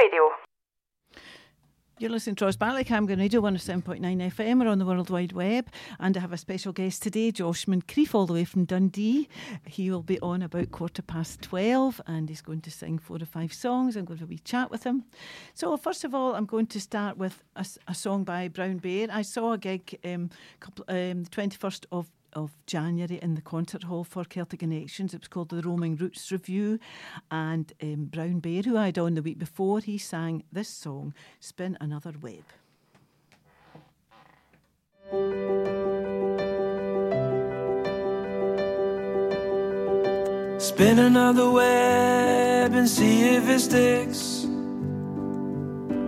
Radio. You're listening to Ros Bartley, Camglen Radio 107.9 FM. We're on the World Wide Web. And I have a special guest today, Josh Moncrieff, all the way from Dundee. He will be on about quarter past 12 and he's going to sing four or five songs. I'm going to have a wee chat with him. So, first of all, I'm going to start with a, a song by Brown Bear. I saw a gig um, couple, um, the 21st of of January in the concert hall for Celtic Connections. It was called the Roaming Roots Revue. And um, Brown Bear, who I had on the week before, he sang this song, Spin Another Web. Spin another web and see if it sticks.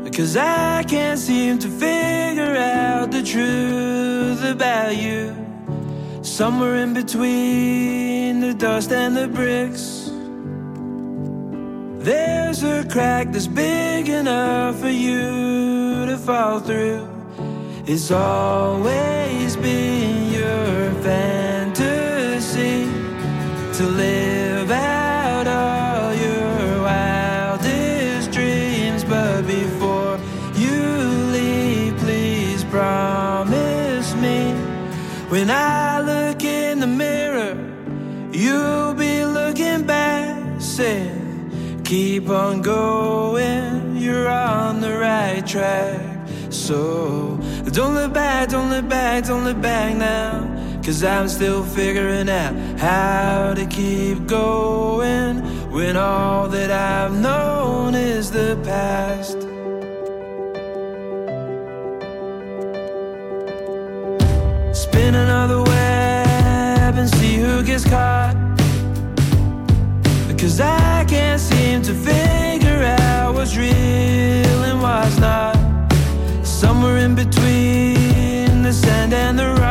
Because I can't seem to figure out the truth about you. Somewhere in between the dust and the bricks. There's a crack that's big enough for you to fall through. It's always been your fantasy to live Keep on going, you're on the right track. So don't look back, don't look back, don't look back now. Cause I'm still figuring out how to keep going when all that I've known is the past. Spin another web and see who gets caught. Can't seem to figure out what's real and what's not. Somewhere in between the sand and the.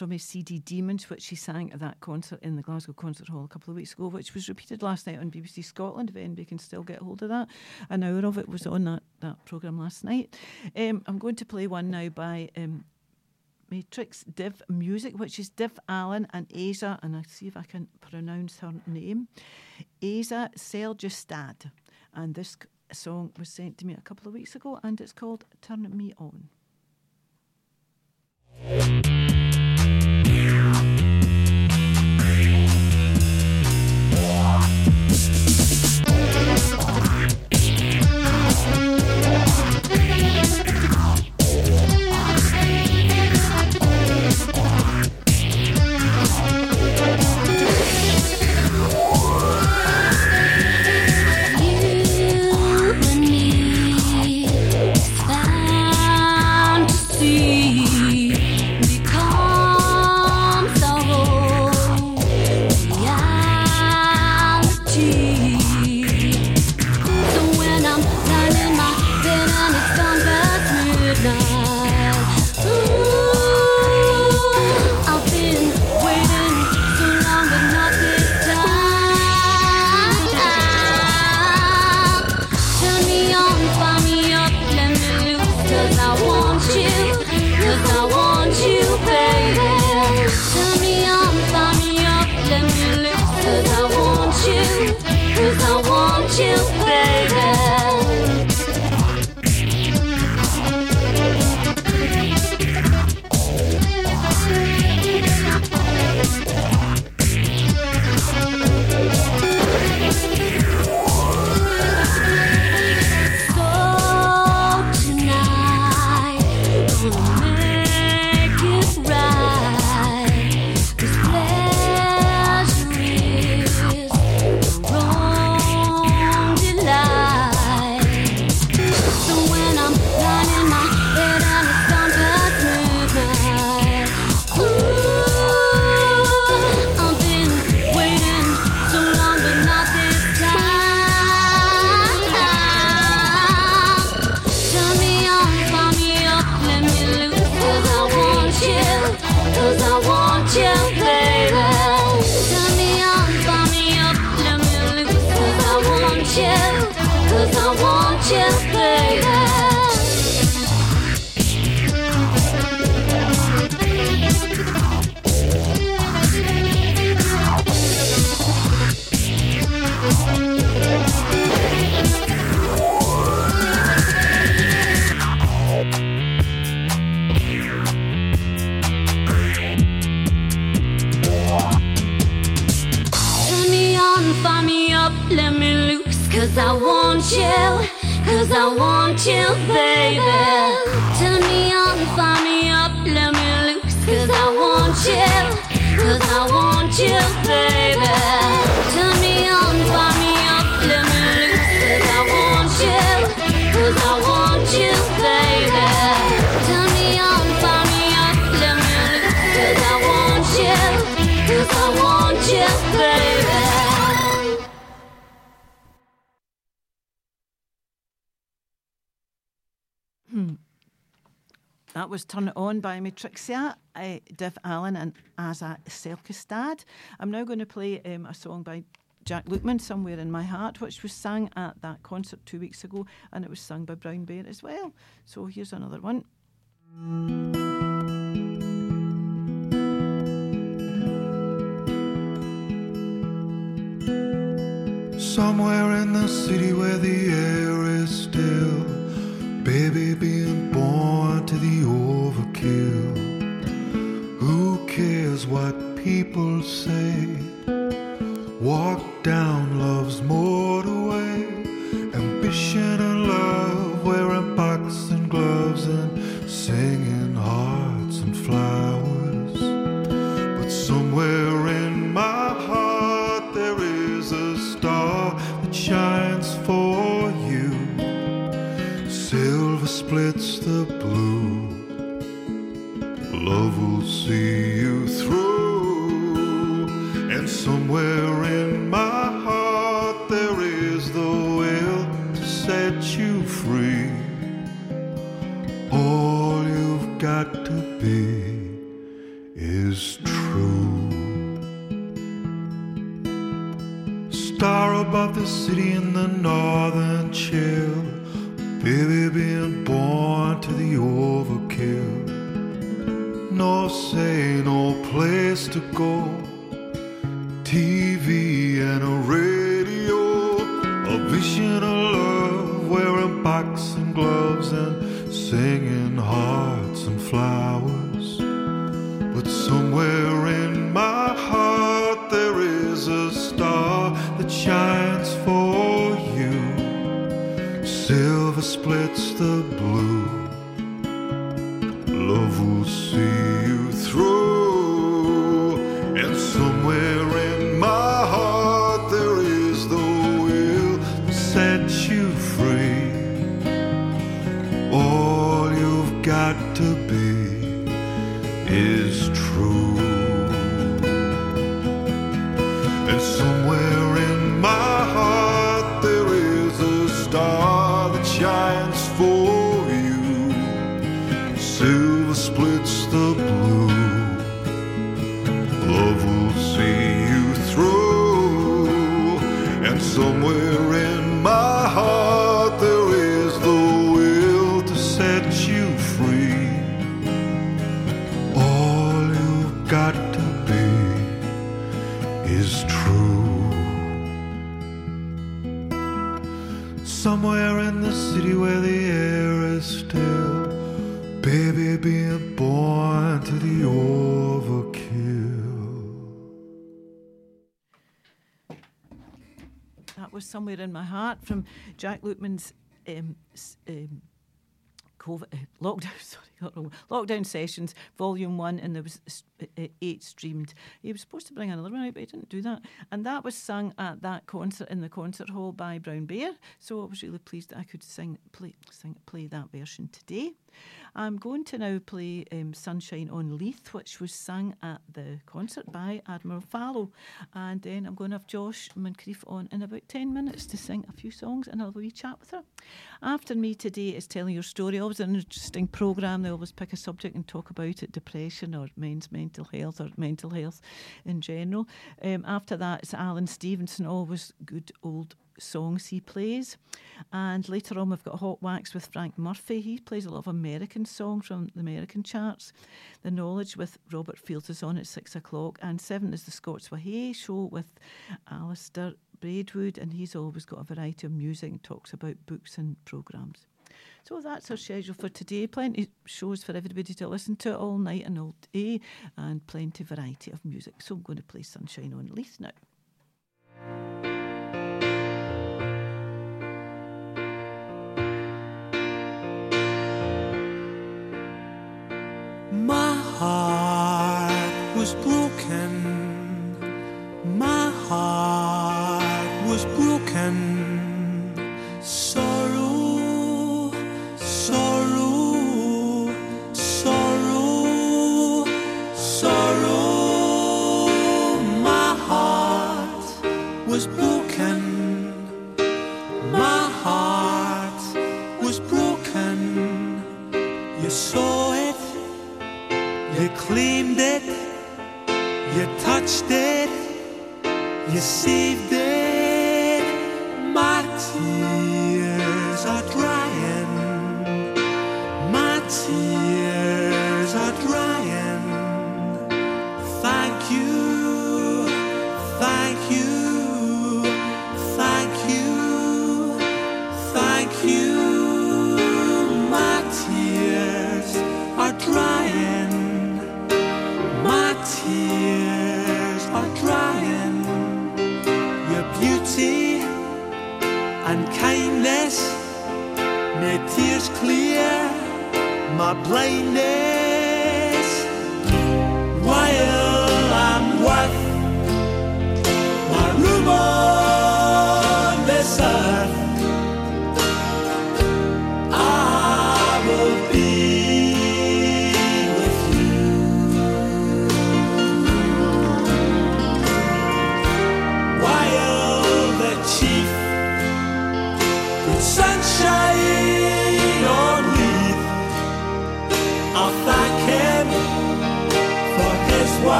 From his CD Demons, which he sang at that concert in the Glasgow Concert Hall a couple of weeks ago, which was repeated last night on BBC Scotland, if anybody can still get hold of that. An hour of it was on that, that programme last night. Um, I'm going to play one now by um, Matrix Div Music, which is Div Allen and Asa, and I'll see if I can pronounce her name, Asa Seljustad. And this song was sent to me a couple of weeks ago, and it's called Turn Me On. Was Turn It On by Matrixia, uh, Div Allen and Asa Selkestad. I'm now going to play um, a song by Jack Lukeman, Somewhere in My Heart, which was sung at that concert two weeks ago, and it was sung by Brown Bear as well. So here's another one. Somewhere in the city where the air is still, baby being born to the overkill. Who cares what people say? Walk down love's motorway, ambition and love, wearing boxing gloves and singing hearts and flowers. The blue. Love will see got to be is true. Somewhere in the city where the air is still, baby being born to the overkill. That was Somewhere in My Heart from Jack Lukeman's um, um, COVID, uh, lockdown, sorry. Lockdown sessions, volume one, and there was uh, eight streamed. He was supposed to bring another one out, but he didn't do that. And that was sung at that concert in the concert hall by Brown Bear. So I was really pleased that I could sing, play, sing, play that version today. I'm going to now play um, Sunshine on Leith, which was sung at the concert by Admiral Fallow. And then I'm going to have Josh Moncrief on in about 10 minutes to sing a few songs and I'll have a wee chat with her. After me today is telling your story. always an interesting programme. They always pick a subject and talk about it depression or men's mental health or mental health in general. Um, after that, it's Alan Stevenson, always good old songs he plays. And later on, we've got Hot Wax with Frank Murphy. He plays a lot of American songs from the American charts. The Knowledge with Robert Fields is on at six o'clock. And seven is the Scots Whay Hae show with Alistair Braidwood. And he's always got a variety of music and talks about books and programmes. So that's our schedule for today. Plenty shows for everybody to listen to all night and all day, and plenty variety of music. So I'm going to play Sunshine on Leith now. My heart was broken. My heart was broken.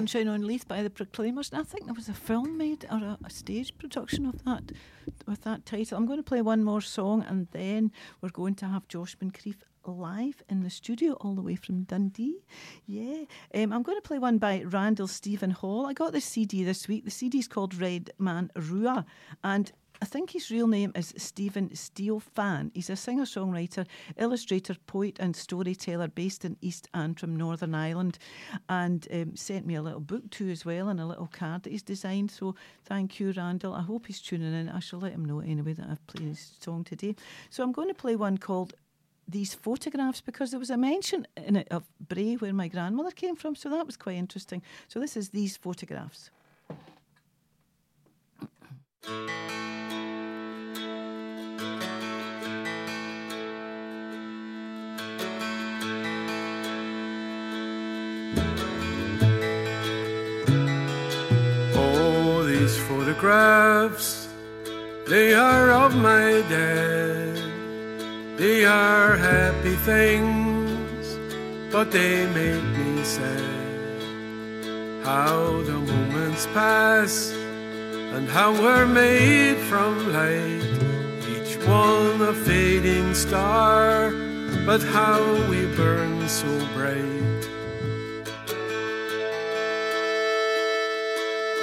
Sunshine on Leith by the Proclaimers, and I think there was a film made or a, a stage production of that with that title. I'm going to play one more song, and then we're going to have Josh Moncrief live in the studio all the way from Dundee. Yeah. Um, I'm going to play one by Randall Stephen Hall. I got this CD this week. The CD is called Red Man Rua, and I think his real name is Stephen Steele Fan. He's a singer songwriter, illustrator, poet, and storyteller based in East Antrim, Northern Ireland, and um, sent me a little book too as well and a little card that he's designed. So thank you, Randall. I hope he's tuning in. I shall let him know anyway that I've played his song today. So I'm going to play one called these photographs because there was a mention in it of Bray where my grandmother came from, so that was quite interesting. So this is these photographs. Photographs, they are of my dad. They are happy things, but they make me sad. How the moments pass, and how we're made from light. Each one a fading star, but how we burn so bright.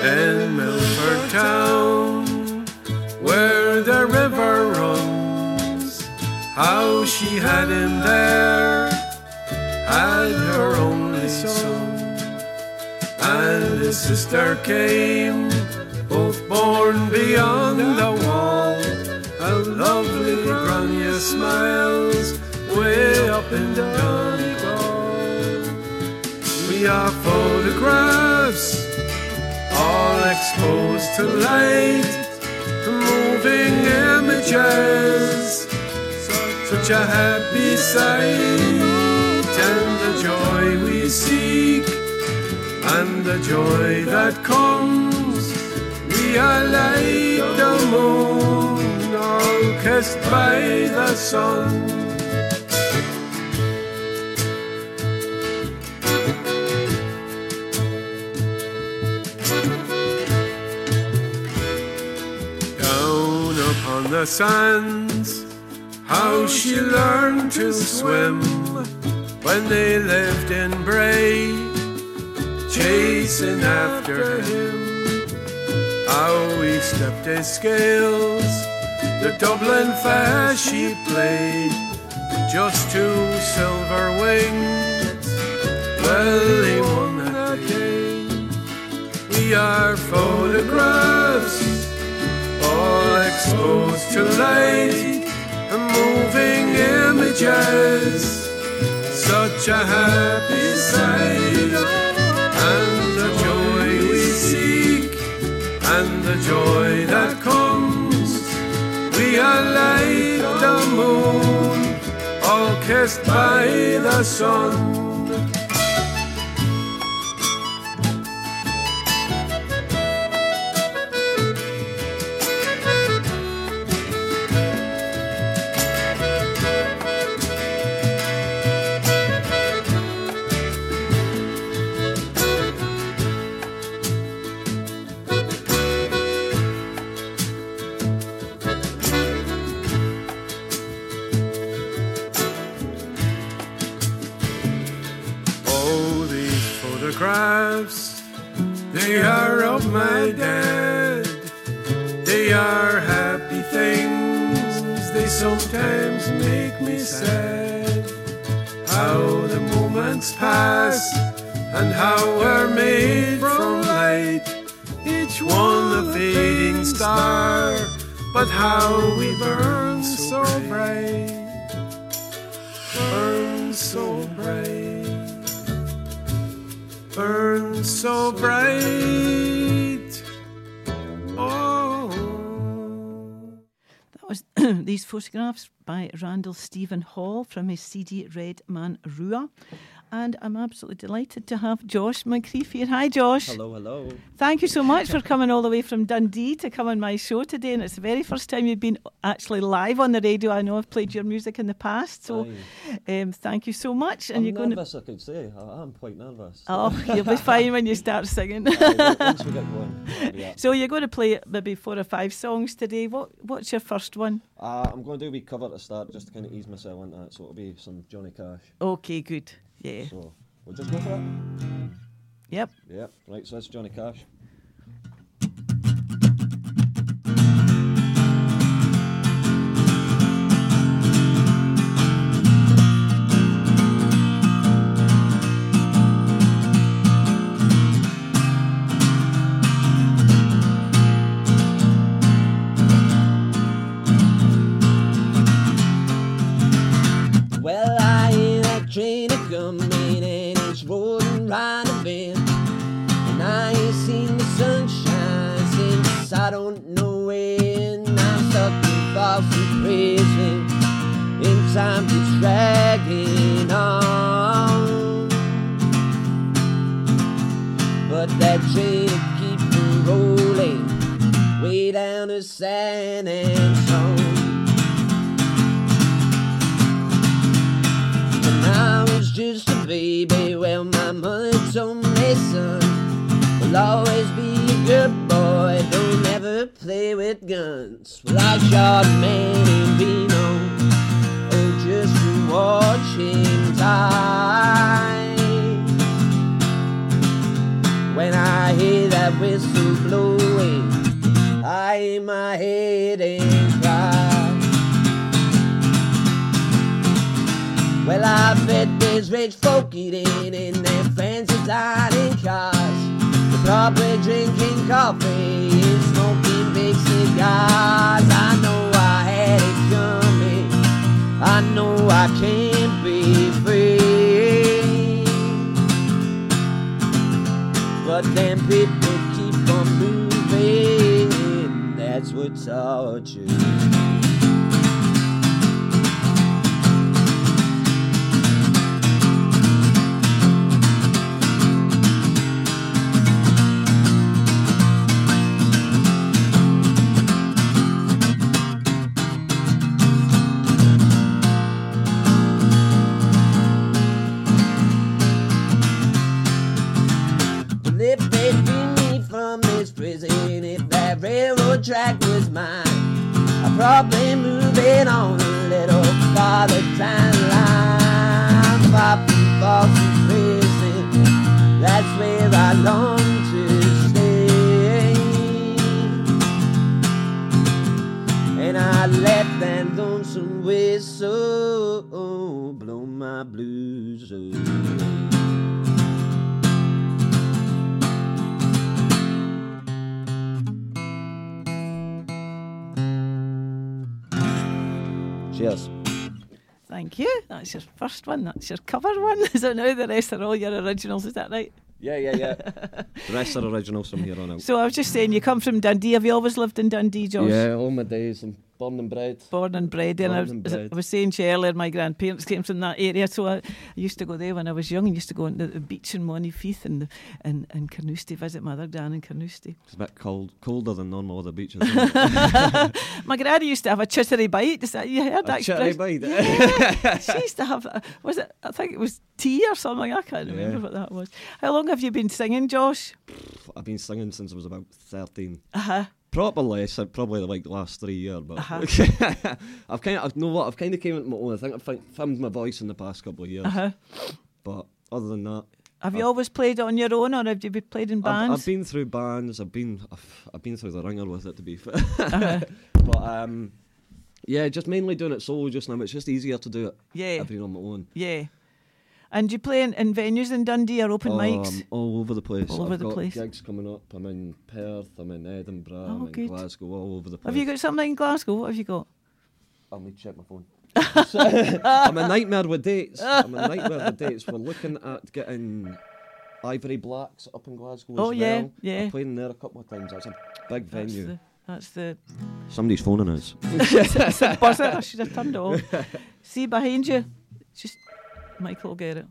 In Milford Town, where the river runs. How she had him there, had her only son, and his sister came, both born beyond the wall. A lovely Grania smiles way up in the Donegal. We are photographs all exposed to light, moving images, such a happy sight, and the joy we seek, and the joy that comes. We are like the moon, kissed by the sun. Upon the sands. How she learned to swim when they lived in Bray, chasing after him. How he stepped his scales, the Dublin fair she played, just two silver wings. Well, he won that day. We are photographs all exposed to light and moving images. Such a happy sight, and the joy we seek, and the joy that comes. We are like the moon, all kissed by the sun. They are of my dad. They are happy things, they sometimes make me sad. How the moments pass, and how we're made from light. Each one a fading star, but how we burn so bright. Burn so bright burn so bright. Oh. That was these photographs by Randall Stephen Hall from his CD Red Man Rua. And I'm absolutely delighted to have Josh McCreef here. Hi, Josh. Hello, hello. Thank you so much for coming all the way from Dundee to come on my show today. And it's the very first time you've been actually live on the radio. I know I've played your music in the past, so um, thank you so much. And I'm you're going to. nervous, I could say. I, I'm quite nervous. Oh, you'll be fine when you start singing. Aye, once we get going. Yeah. so you're going to play maybe four or five songs today. What What's your first one? Uh, I'm going to do a wee cover to start just to kind of ease myself into it. So it'll be some Johnny Cash. Okay, good. Yeah. So we'll just go for it. Yep. Yep. Right, so that's Johnny Cash. Time keeps dragging on. But that train will keep rolling way down to San Antonio. When I was just a baby, well, my mother told me, son, will always be a good boy, don't ever play with guns. Well, I shot a My head and cry. Well, I bet there's rich folk eating in their fancy dining cars. They're probably drinking coffee and smoking big cigars. I know I had it coming. I know I can't be free. But then people moving. That's what railroad track was mine, I'd probably move it on a little farther down the line. Far from Folsom Prison, that's where I long to stay. And I let that lonesome whistle blow my blues away. Cheers. Thank you. That's your first one. That's your cover one. So now the rest are all your originals. Is that right? Yeah, yeah, yeah. the rest are originals from here on out. So I was just saying, you come from Dundee. Have you always lived in Dundee, Josh? Yeah, all my days. I'm born and bred. Born and bred. And I was, and bred. I was saying to you earlier, my grandparents came from that area, so I, I used to go there when I was young. and used to go on the, the beach in Monifieth and and and Carnoustie, visit my other gran in Carnoustie. It's a bit cold, colder than normal other beaches. My granny used to have a chittery bite. Is that you heard that A chittery expression? bite. Yeah. she used to have. uh, Was it? I think it was tea or something. I can't remember Yeah. what that was. How long have you been singing, Josh? I've been singing since I was about 13. Uh huh. Properly, so probably like the last three years, but Uh-huh. I've kind of, I've know what, I've kind of came into my own. I think I've found my voice in the past couple of years, Uh huh. but other than that, Have you always played it on your own, or have you been played in I've, bands? I've been through bands. I've been, I've, I've been through the ringer with it to be fair. Uh-huh. but um, yeah, just mainly doing it solo just now. It's just easier to do it. Yeah. I've on my own. Yeah. And you play in, in venues in Dundee or open Oh, mics? I'm all over the place. All over I've the got place. gigs coming up. I'm in Perth. I'm in Edinburgh. Oh, I'm in good. Glasgow. All over the place. Have you got something in Glasgow? What have you got? I'll need to check my phone. I'm a nightmare with dates. I'm a nightmare with dates. We're looking at getting Ivory Blacks up in Glasgow Oh, as yeah, well. yeah. I've played in there a couple of times. That's a big That's venue. the, that's the Somebody's phoning us. buzzer. I should have turned it off. See behind you. Just Michael will get it.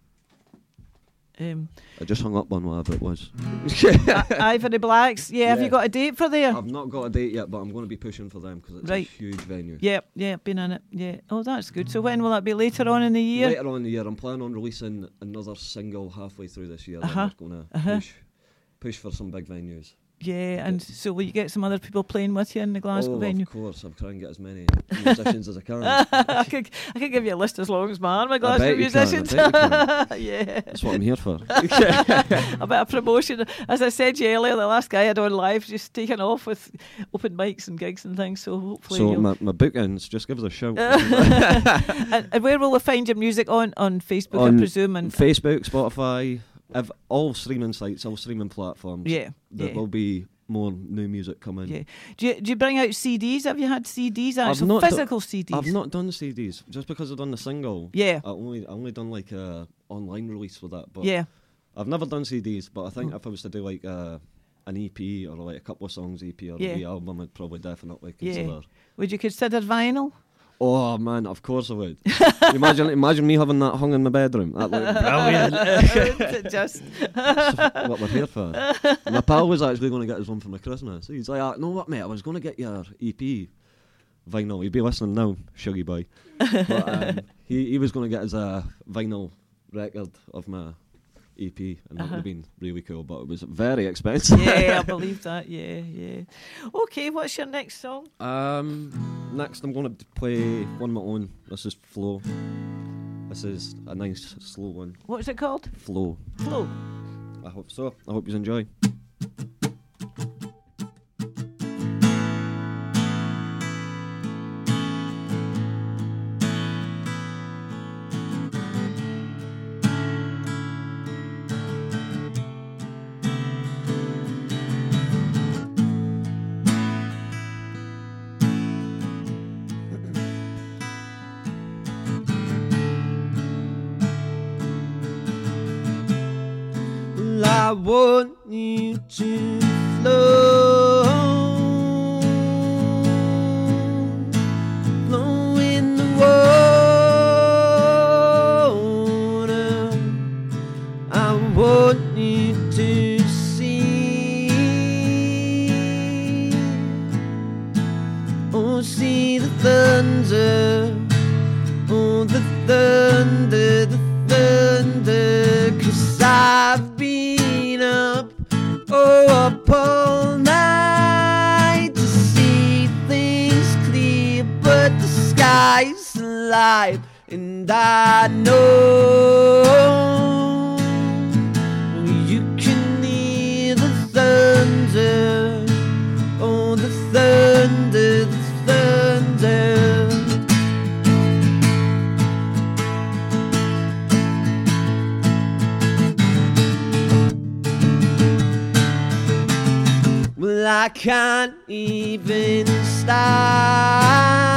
Um, I just hung up on whatever it was. Ivory Blacks. Yeah, have you got a date for there? I've not got a date yet, but I'm going to be pushing for them because it's Right. a huge venue. Yep, yeah, been in it. Yeah. Oh, that's good. So when will that be? Later on in the year? Later on in the year, I'm planning on releasing another single halfway through this year. Uh-huh, Then going to uh-huh. push, push for some big venues. Yeah, and so will you get some other people playing with you in the Glasgow oh, venue? of course. I'm trying to get as many musicians as I can. I could I could give you a list as long as my arm, my Glasgow bet you can, I musicians. yeah. That's what I'm here for. a bit of promotion. As I said to you earlier, the last guy I had on live just taking off with open mics and gigs and things. So hopefully, so my, my bookings, just give us a shout. and, and where will we find your music on on Facebook? I presume and Facebook, Spotify, ev- all streaming sites, all streaming platforms. yeah, There yeah. will be more new music coming. Yeah. Do you, do you bring out CDs? Have you had CDs? I've Actual not do- physical CDs? I've not done CDs just because I've done the single. Yeah. I only I only done like a online release for that. But yeah. I've never done CDs. But I think mm. if I was to do like a, an EP or like a couple of songs EP or Yeah. a album, I'd probably definitely consider. Yeah. consider. Would you consider vinyl? Oh man, of course I would. imagine imagine me having that hung in my bedroom. That looked brilliant. Just That's what we're here for. My pal was actually going to get us one for my Christmas. He's like, ah, "No, what, mate? I was going to get your EP vinyl. He'd be listening now, Shuggy boy. But, um, he he was going to get us a vinyl record of my EP, and that would have been really cool. But it was very expensive. yeah, I believe that. Yeah, yeah. Okay, what's your next song? Um, next, I'm going to play one of my own. This is Flow. This is a nice slow one. What's it called? Flow. Flow. I hope so. I hope you enjoy. I want you to flow, alive, and I know you can hear the thunder, oh, the thunder, the thunder. Well, I can't even stand.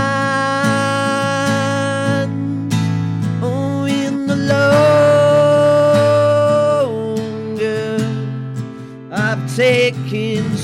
I've taken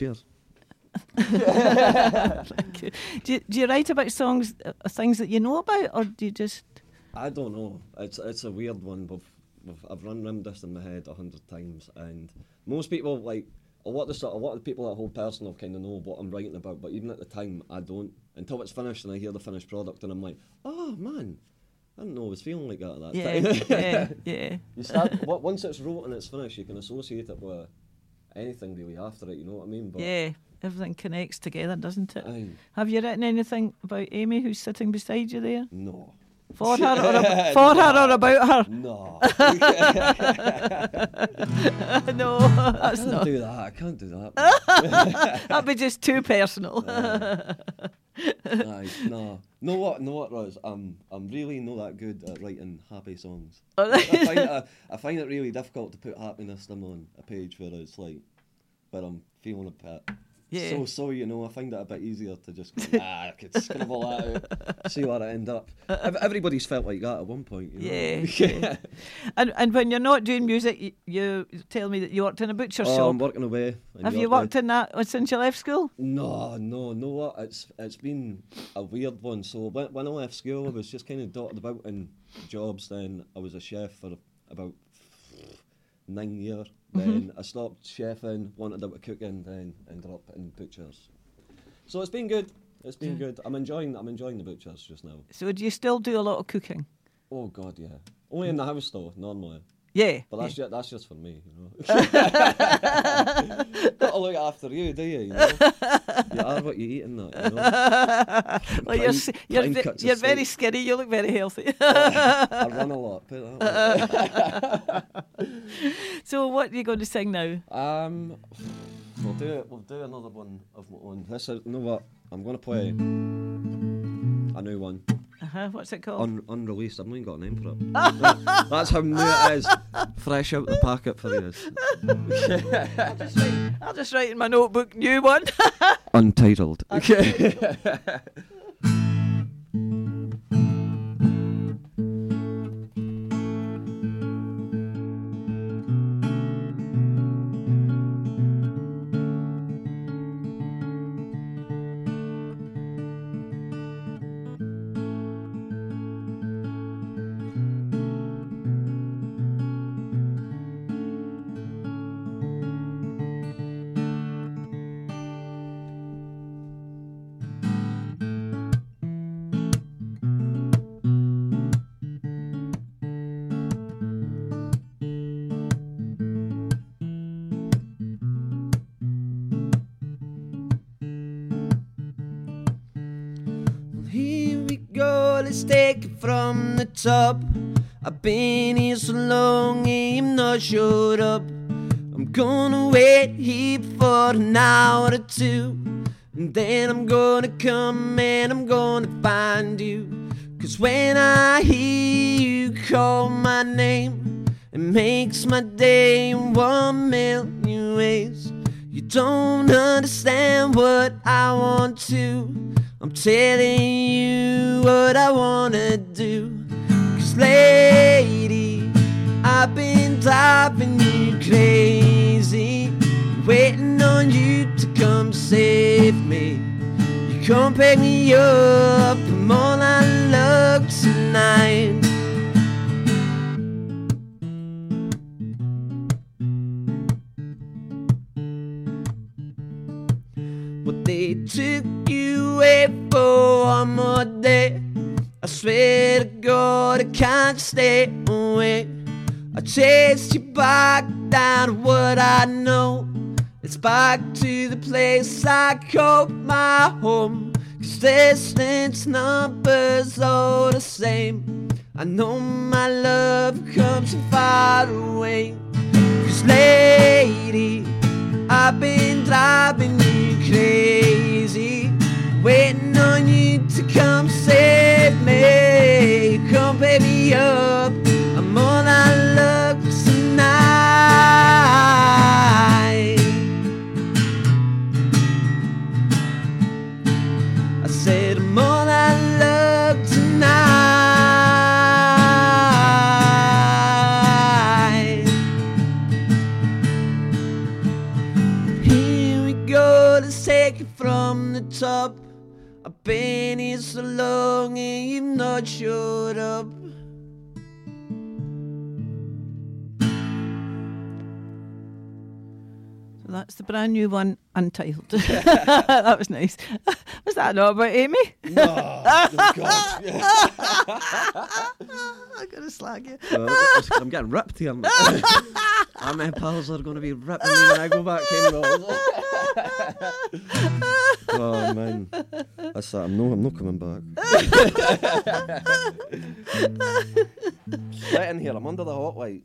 Cheers. Thank you. Do you, do you write about songs, uh, things that you know about, or do you just? I don't know. It's it's a weird one. We've, we've, I've run round this in my head a hundred times, and most people like a lot of the sort, a lot of people that hold personal kind of know what I'm writing about. But even at the time, I don't until it's finished and I hear the finished product, and I'm like, oh man, I didn't know I was feeling like that at that Yeah, time. yeah, yeah. You start wa- once it's wrote and it's finished, you can associate it with anything really after it. You know what I mean? But Yeah, everything connects together, doesn't it? Aye, Have you written anything about Amy, who's sitting beside you there? no, For her or ab- for her or about her? no. no, I that's can't not. do that. I can't do that. That'd be just too personal. Aye, no. Know what? Know what, Ros? I'm I'm really not that good at writing happy songs. Oh, I find it, I, I find it really difficult to put happiness on a page where it's like, where I'm feeling a bit. Yeah. So so you know, I find it a bit easier to just go, ah, I could scribble that out, see where I end up. Everybody's felt like that at one point. You know? Yeah, yeah. and and when you're not doing music, you, you tell me that you worked in a butcher Oh, I'm shop. working away. Have you York now. worked in that since you left school? No, no, no. What? It's it's been a weird one. So when when I left school, I was just kind of dotted about in jobs. Then I was a chef for about nine years. Mm-hmm. Then I stopped chefing, wanted out of cooking, then ended up in butchers. So it's been good. It's been good. I'm enjoying. I'm enjoying the butchers just now. So do you still do a lot of cooking? Oh God, yeah. Only in the house though, normally. Yeah. But that's just that's just for me, you know. Got to look after you, do you? You, know? you are what you eat in that, you know. well, you're, you're, you're very skinny. You look very healthy. I run a lot. Put that so what are you going to sing now? Um, we'll do it. We'll do another one of my own. This is, you know what? I'm gonna play a new one, Uh-huh. What's it called? Un- unreleased. I've not even got a name for it. That's how new it is. Fresh out the packet for you. I'll, just write, I'll just write in my notebook, new one. Untitled. Here top. I've been here so long, I'm not showed up. I'm gonna wait here for an hour or two. And then I'm gonna come and I'm gonna find you. Cause when I hear you call my name, it makes my day in one million ways. You don't understand what I want to. I'm telling you what I wanna do. Lady, I've been driving you crazy. Waiting on you to come save me. You come pick me up, I'm all I love tonight. But they took you away for one more day. I swear to God, I can't stay away. I chased you back down what I know. It's back to the place I call my home. Cause distance numbers all the same. I know my love comes from far away. Cause lady, I've been driving you crazy, waiting on you to come save me baby up. I'm all out of luck tonight. I said, I'm all out of luck tonight. Here we go, to take it from the top. I've been here so long and you've not showed up. That's the brand new one, Untitled. that was nice. was that not about Amy? No, oh, God. I'm going to slag you. Uh, it's 'cause I'm getting ripped here. man. How pals are going to be ripping me when I go back home? oh man, that's that. I'm no, I'm not coming back. Sweating here. I'm under the hot light.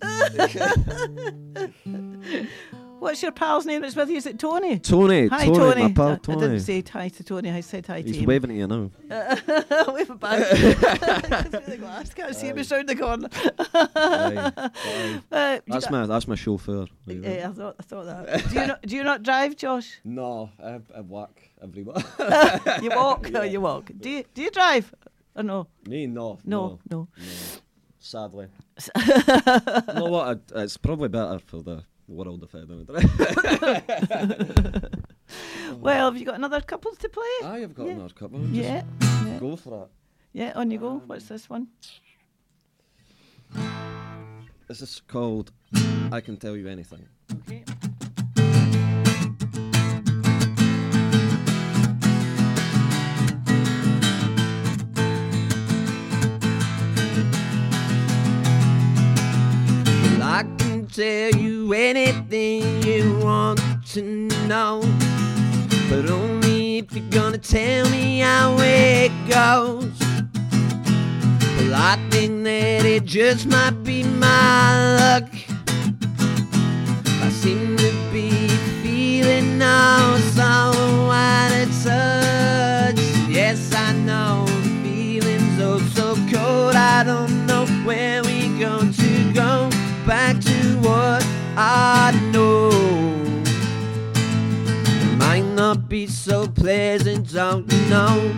What's your pal's name that's with you? Is it Tony? Tony, Hi, Tony, Tony. my pal I- I, didn't say hi to Tony. I said hi to He's him. waving at you now. Wave it back. Through the glass. Can't see him. He's round the corner. Aye, aye. Uh, you my that's my chauffeur. Yeah, I thought, I thought that. Do you not, do you not drive, Josh? No, I, I walk everywhere. You walk or you walk? Do you, do you drive? Or no? Me, no, No, no. no. Sadly. you know what? I, it's probably better for the if I don't. Well, have you got another couple to play? I have got Yeah. another couple. Just Yeah, yeah. Go for it. Yeah, on you go. Um, What's this one? This is called I Can Tell You Anything. Okay. Tell you anything you want to know, but only if you're gonna tell me how it goes. Well, I think that it just might be my luck. I seem to be feeling now so out of touch. Yes, I know the feeling's oh so cold. I don't know where we going to go back to what I know. It might not be so pleasant, don't you know?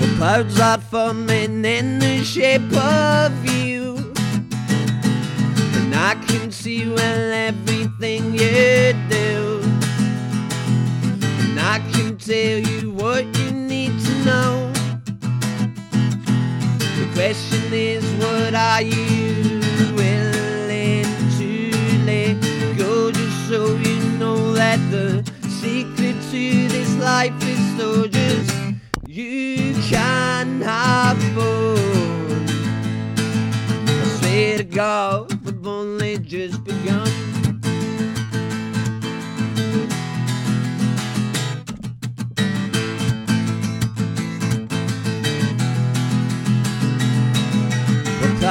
Well, clouds are forming in the shape of you. And I can see well everything you do. I can tell you what you need to know. The question is, what are you willing to let go? Just so you know that the secret to this life is so just you can have fun. I swear to God, we've only just begun.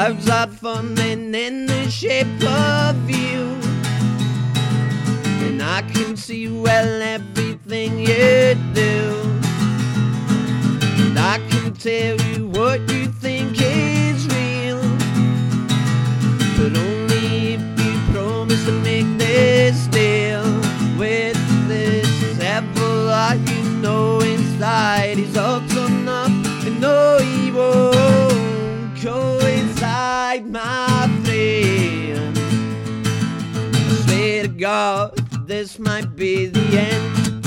The clouds are forming in the shape of you. And I can see well everything you do. And I can tell you this might be the end.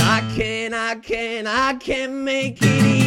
I can, I can, I can make it easy.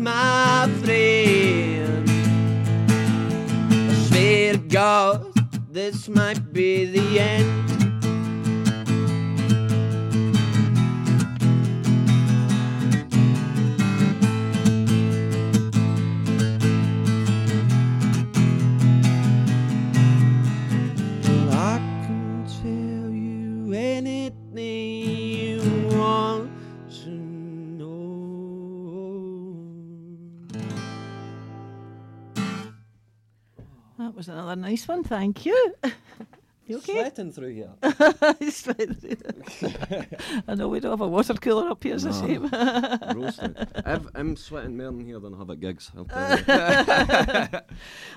My friend. I swear to God, this might be the end. Well, I can tell you anything was another nice one. Thank you. You okay? Sweating through here. Sweating. I know we don't have a water cooler up here. It's a No. shame. Roasting. I've, I'm sweating more in here than I have at gigs. I'll tell you.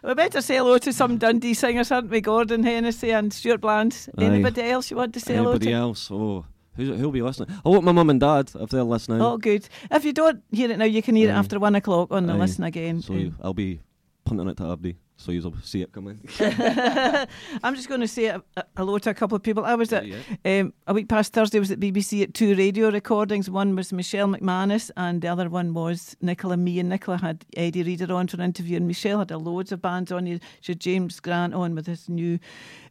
we better say hello to some Dundee singers, aren't we? Gordon Hennessy and Stuart Bland. Aye. Anybody else you want to say hello Anybody to? else? Oh, who's, who'll be listening? I want my mum and dad if they're listening. Oh, good. If you don't hear it now, you can hear it after one o'clock on the Aye. listen again. So you- I'll be punting it to Abdi, so you'll see it coming. I'm just going to say a, a, hello to a couple of people. I was at Yeah. um, a week past Thursday. Was at BBC at two radio recordings. One was Michelle McManus, and the other one was Nicola. Me and Nicola had Eddie Reader on for an interview, and Michelle had a loads of bands on. She had James Grant on with his new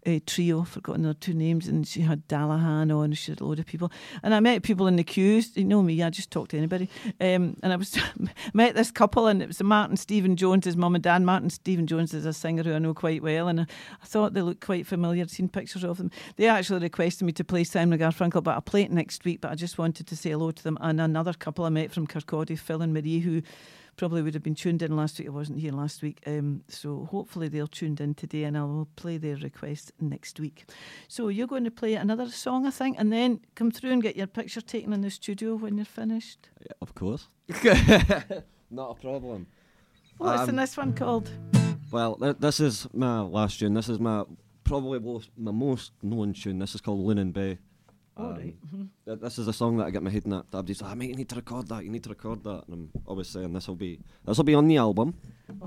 uh, trio. Forgotten their two names, and she had Dallahan on. She had a load of people, and I met people in the queues. You know me, I just talk to anybody. Um, and I was met this couple, and it was Martin Stephen Jones, his mum and dad. Martin Stephen Jones is a singer who I know quite well, and I, I thought they looked quite familiar. I'd seen pictures of them. They actually requested me to play Simon Garfunkel, but I'll play it next week. But I just wanted to say hello to them. And another couple I met from Kirkcaldy, Phil and Marie, who probably would have been tuned in last week. I wasn't here last week. Um, so hopefully they're tuned in today and I will play their request next week. So you're going to play another song, I think, and then come through and get your picture taken in the studio when you're finished. Yeah, of course. Not a problem. What's Um, the this one called? Well, th- this is my last tune. This is my probably most, my most known tune. This is called Lunan Bay. All Um, right. mhm. th- This is a song that I get my head in that. Abdi's like, "Ah, mate, you need to record that. You need to record that. And I'm always saying this will be this will be on the album.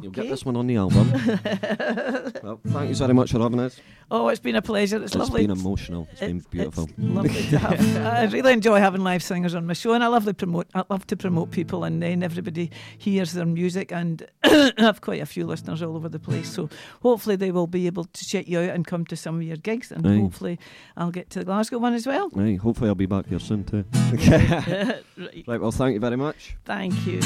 You'll get this one on the album. well, thank you very much for having us. Oh, it's been a pleasure. It's, It's lovely. It's been emotional. It's been It's- beautiful. It's lovely to have. I really enjoy having live singers on my show, and I love to promote. I love to promote people, and then everybody hears their music. And I have quite a few listeners all over the place, so hopefully they will be able to check you out and come to some of your gigs, and Aye. hopefully I'll get to the Glasgow one as well. Aye, hopefully I'll be back here soon too. right. right, well, thank you very much. Thank you.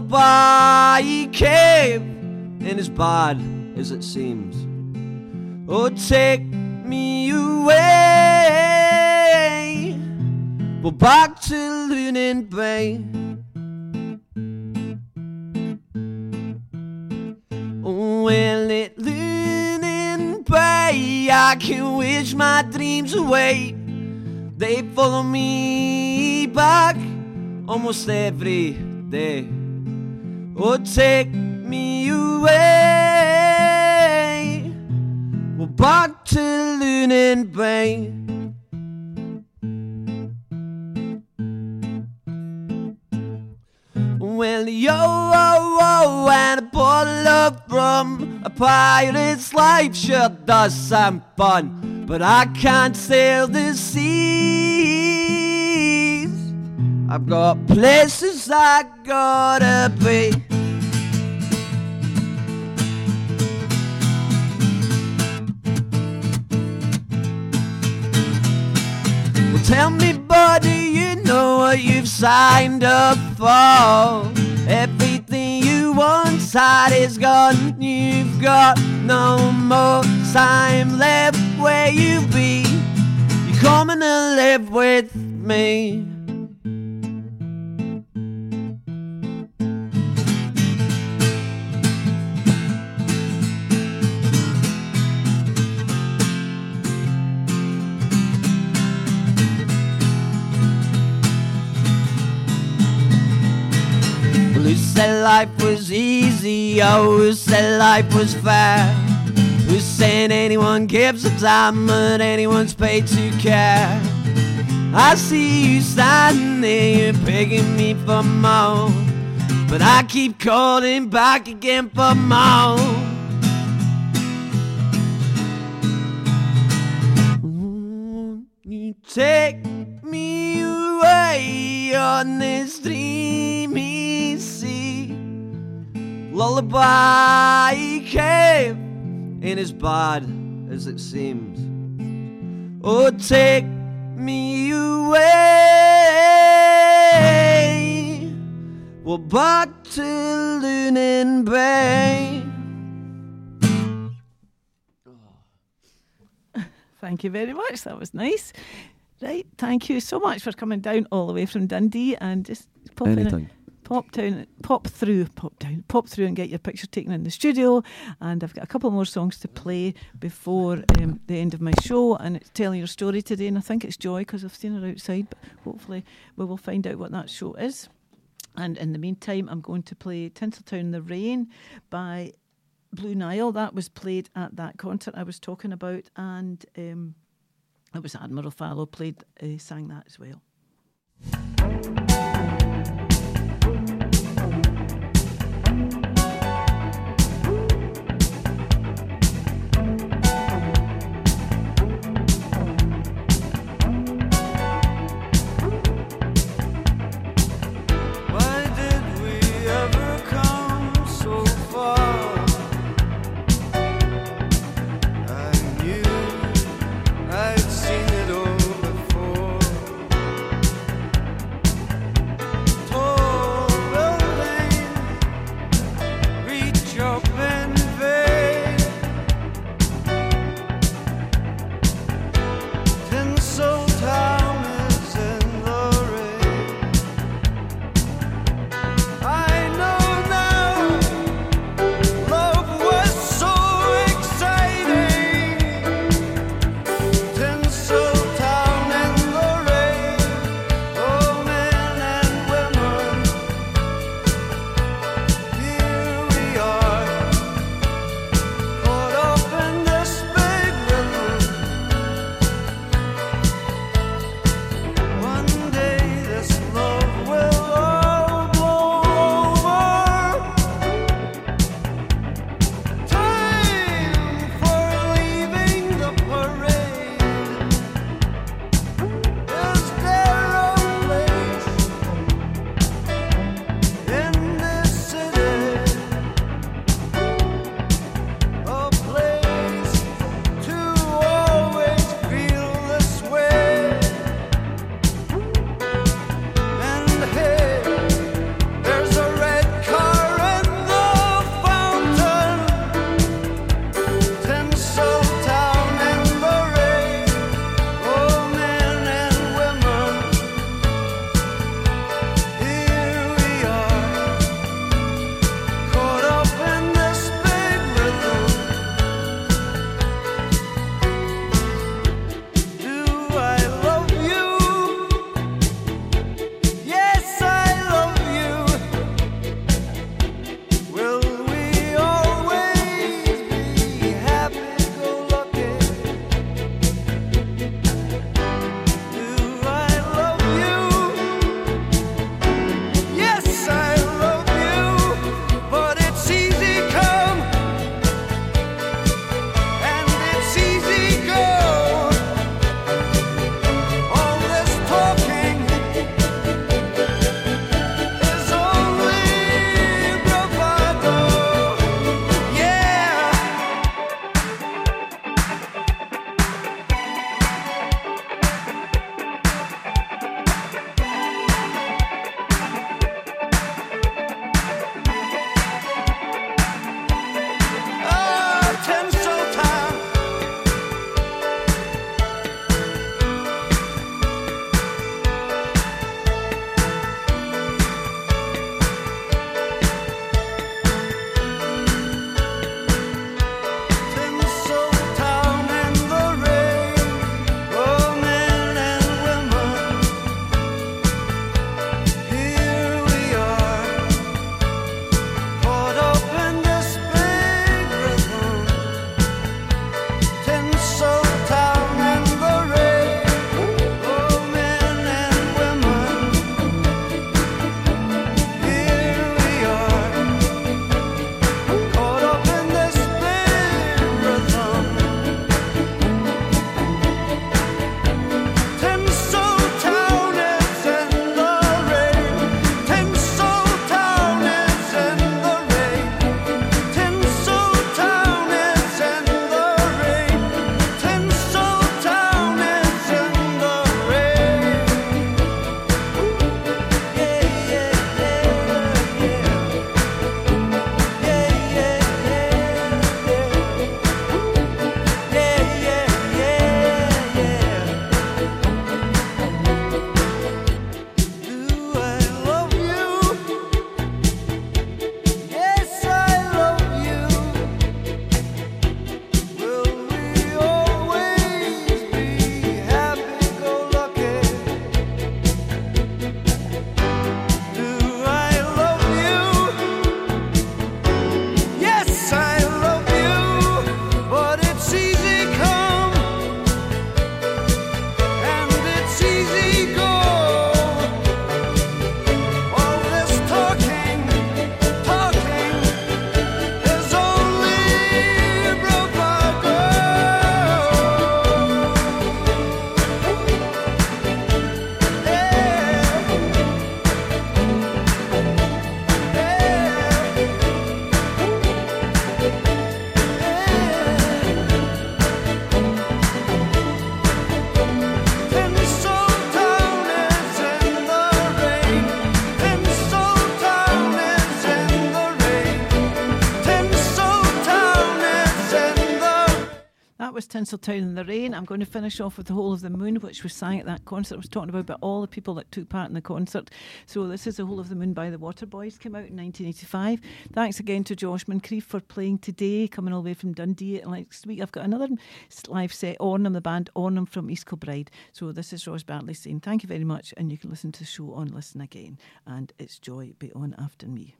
Lullaby cave and as bad as it seems. Oh, take me away, but back to Lunan Bay. Oh, well, at Lunan Bay, I can wish my dreams away. They follow me back almost every day. Oh, take me away. Well, back to Lunan Bay. Well, yo, oh, oh, and a bottle of rum. A pirate's life sure does sound fun, but I can't sail the seas. I've got places I gotta be. Tell me, buddy, you know what you've signed up for. Everything you once had is gone. You've got no more time left where you be. You're coming to live with me. said life was easy? Oh, who said life was fair? Who said anyone gives a damn but anyone's paid to care? I see you standing there, you're begging me for more. But I keep calling back again for more. take me away on this dreamy Lullaby came ain't as bad as it seems. Oh, take me away. Well, back to Lunan Bay. Thank you very much. That was nice. Right, thank you so much for coming down all the way from Dundee and just pop in Anytime. and- pop down, pop through, pop down, pop through and get your picture taken in the studio. And I've got a couple more songs to play before um, the end of my show. And it's telling your story today, and I think it's Joy because I've seen her outside. But hopefully, we will find out what that show is. And in the meantime, I'm going to play Tinseltown in the Rain by Blue Nile. That was played at that concert I was talking about, and um, it was Admiral Fallow played, uh, sang that as well. Tinseltown in the Rain. I'm going to finish off with The Whole of the Moon, which was sang at that concert I was talking about, but all the people that took part in the concert. So this is The Whole of the Moon by the Waterboys, came out in 1985. Thanks again to Josh Moncrief for playing today, coming all the way from Dundee. And next week I've got another live set, Ornum, the band Ornum from East Kilbride. So this is Ros Bartley saying thank you very much, and you can listen to the show on Listen Again. And it's Joy Be On After Me.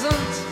present.